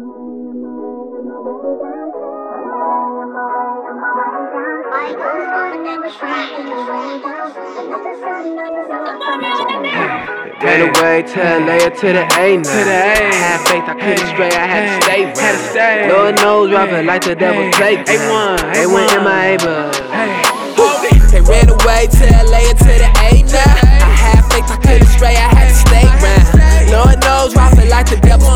Ran away to LA to the A now. To the Had faith, I couldn't stray, I had to stay. Had to stay. Lord knows, rapping like the devil's playground. A1, They went in my but They ran away to LA to the A now. I had faith, I couldn't stray, I had to stay round. Lord knows, rapping like the devil's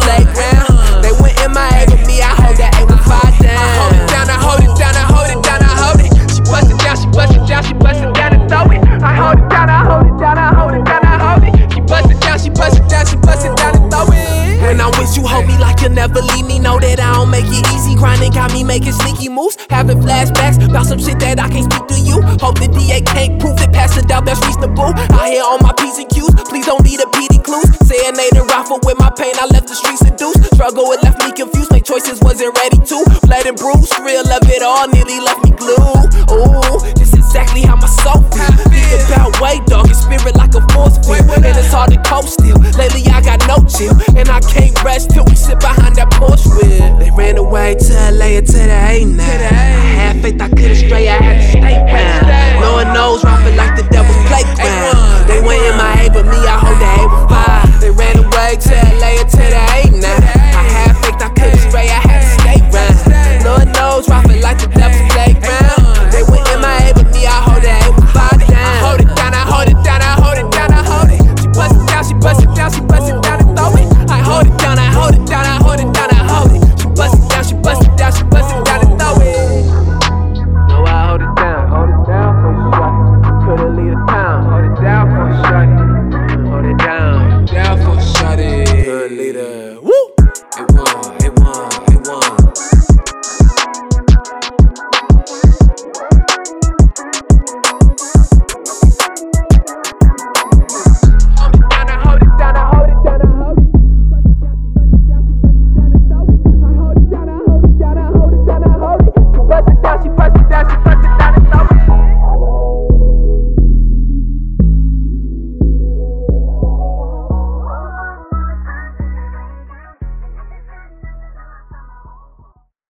me making sneaky moves, having flashbacks about some shit that I can't speak to you. Hope the DA can't prove it, pass the doubt that's reasonable. I hear all my P's and Q's, please don't need a PD clues. didn't rifle with my pain, I left the streets seduced. Struggle, it left me confused, my choices wasn't ready to. Blood and bruise, real of it all, nearly left me glued. Ooh, this is exactly how my soul feels. Think about way, dog, it's spirit like a force field. And it's hard to cope still. Lately I got no chill, and I can't rest till we sit behind that Porsche wheel.